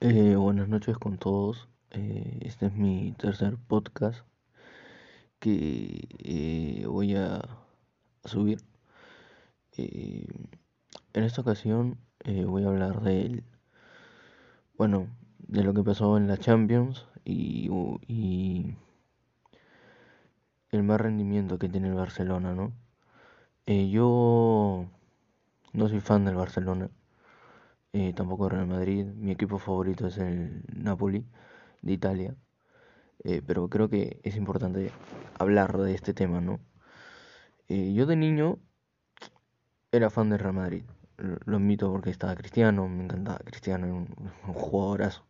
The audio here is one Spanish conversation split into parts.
Eh, buenas noches con todos. Eh, este es mi tercer podcast que eh, voy a, subir. en esta ocasión voy a hablar del, bueno, de lo que pasó en la Champions y, y el más rendimiento que tiene el Barcelona, ¿no? yo no soy fan del Barcelona eh, tampoco Real Madrid. Mi equipo favorito es el Napoli de Italia. Eh, pero creo que es importante hablar de este tema, ¿no? Eh, yo de niño era fan del Real Madrid. Lo admito porque estaba Cristiano, me encantaba Cristiano, un, un jugadorazo.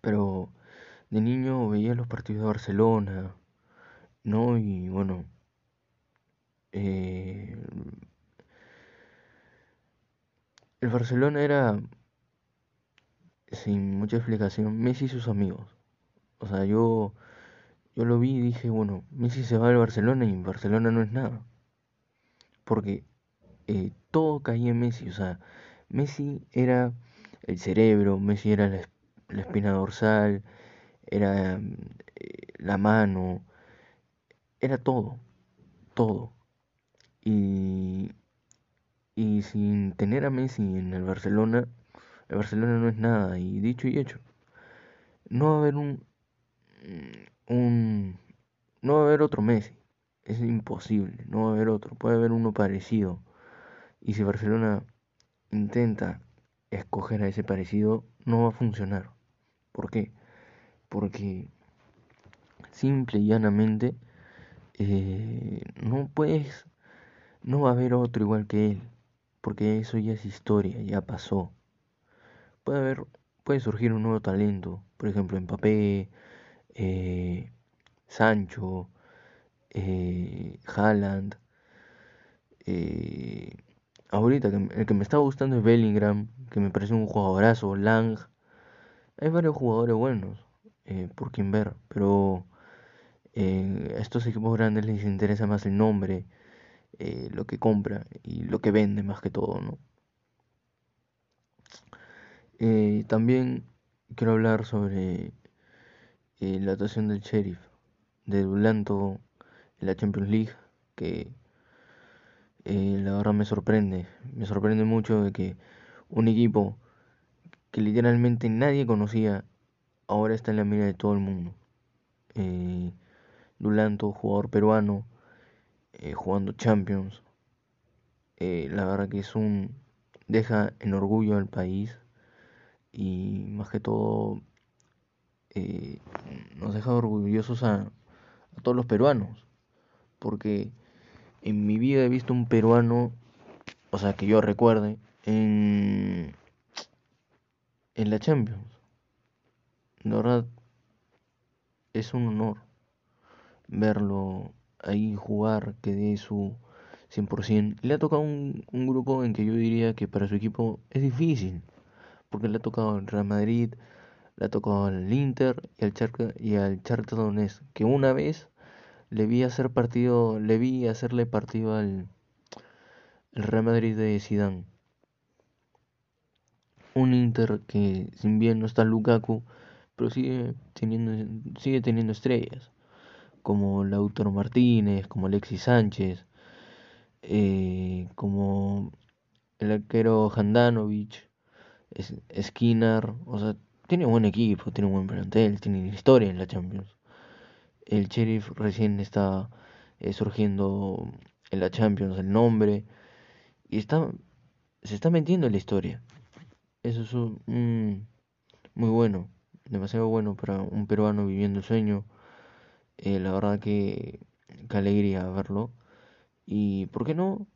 pero de niño veía los partidos de Barcelona, ¿no? Y bueno, El Barcelona era, sin mucha explicación, Messi y sus amigos. O sea, yo, yo lo vi y dije, bueno, Messi se va al Barcelona y Barcelona no es nada. Porque eh, todo caía en Messi. O sea, Messi era el cerebro, Messi era la, espina dorsal, era eh, la mano, era todo, todo. Y y sin tener a Messi en el Barcelona, el Barcelona no es nada. Y dicho y hecho, no va a haber un, un no va a haber otro Messi. Es imposible, no va a haber otro. Puede haber uno parecido. Y si Barcelona intenta escoger a ese parecido, no va a funcionar. ¿Por qué? Porque simple y llanamente eh, no puedes, no va a haber otro igual que él porque eso ya es historia, ya pasó. Puede haber, puede surgir un nuevo talento, por ejemplo, Mbappé, eh, Sancho, eh, Haaland. Eh, ahorita el que me está gustando es Bellingham, que me parece un jugadorazo, Lang. Hay varios jugadores buenos eh, por quien ver, pero a estos equipos grandes les interesa más el nombre eh, lo que compra y lo que vende más que todo, ¿no? Eh, también quiero hablar sobre eh, la actuación del Sheriff de Dulanto en la Champions League, que la verdad me sorprende, me sorprende mucho de que un equipo que literalmente nadie conocía ahora está en la mira de todo el mundo. Dulanto, jugador peruano, eh, jugando Champions. Eh, la verdad que es un... deja en orgullo al país y más que todo eh, nos deja orgullosos a, a todos los peruanos. Porque en mi vida he visto un peruano, o sea, que yo recuerde, en, en la Champions. La verdad, es un honor verlo ahí jugar, que dé su 100%. Le ha tocado un, un grupo en que yo diría que para su equipo es difícil, porque le ha tocado al Real Madrid, le ha tocado al Inter y al Charca y al que una vez le vi hacer partido, le vi hacerle partido al Real Madrid de Zidane. Un Inter que sin bien no está Lukaku, pero sigue teniendo sigue teniendo estrellas como Lautaro Martínez, como Alexis Sánchez, eh, como el arquero Handanovic, Skinner, o sea, tiene buen equipo, tiene buen plantel, tiene historia en la Champions. El Sheriff recién está eh, surgiendo en la Champions el nombre y está se está metiendo en la historia. Eso es un, muy bueno, demasiado bueno para un peruano viviendo el sueño eh, la verdad que, qué alegría verlo. Y ¿por qué no?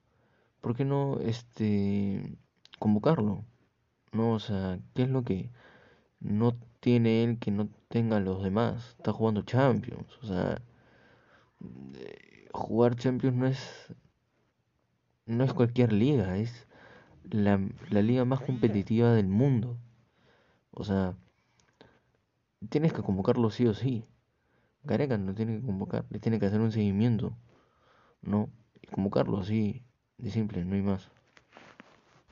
¿Por qué no este convocarlo? No, o sea, ¿qué es lo que no tiene él que no tenga los demás? Está jugando Champions, o sea, eh, jugar Champions no es no es cualquier liga, es la, la liga más competitiva del mundo. O sea, tienes que convocarlo sí o sí. Gareca no tiene que convocar, le tiene que hacer un seguimiento, ¿no? Y convocarlo así, de simple, no hay más.